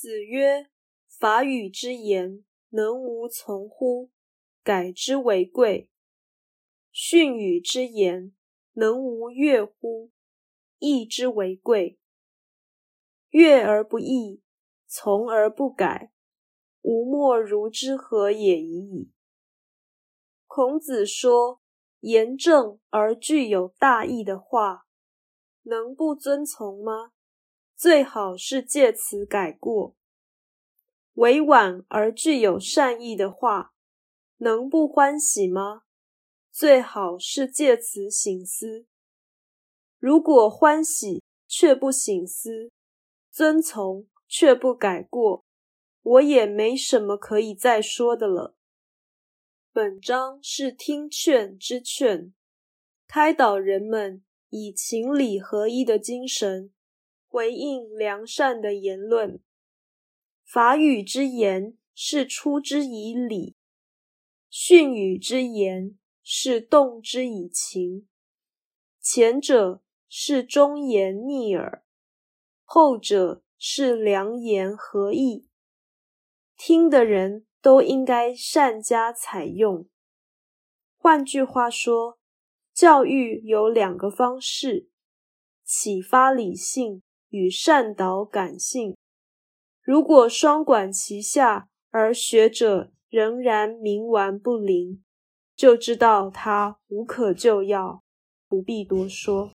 子曰：“法语之言，能无从乎？改之为贵。训语之言，能无悦乎？义之为贵。悦而不义，从而不改，吾莫如之何也已矣。”孔子说：“言正而具有大义的话，能不遵从吗？”最好是借此改过，委婉而具有善意的话，能不欢喜吗？最好是借此醒思。如果欢喜却不醒思，遵从却不改过，我也没什么可以再说的了。本章是听劝之劝，开导人们以情理合一的精神。回应良善的言论，法语之言是出之以理，训语之言是动之以情。前者是忠言逆耳，后者是良言合意。听的人都应该善加采用。换句话说，教育有两个方式：启发理性。与善导感性，如果双管齐下，而学者仍然冥顽不灵，就知道他无可救药，不必多说。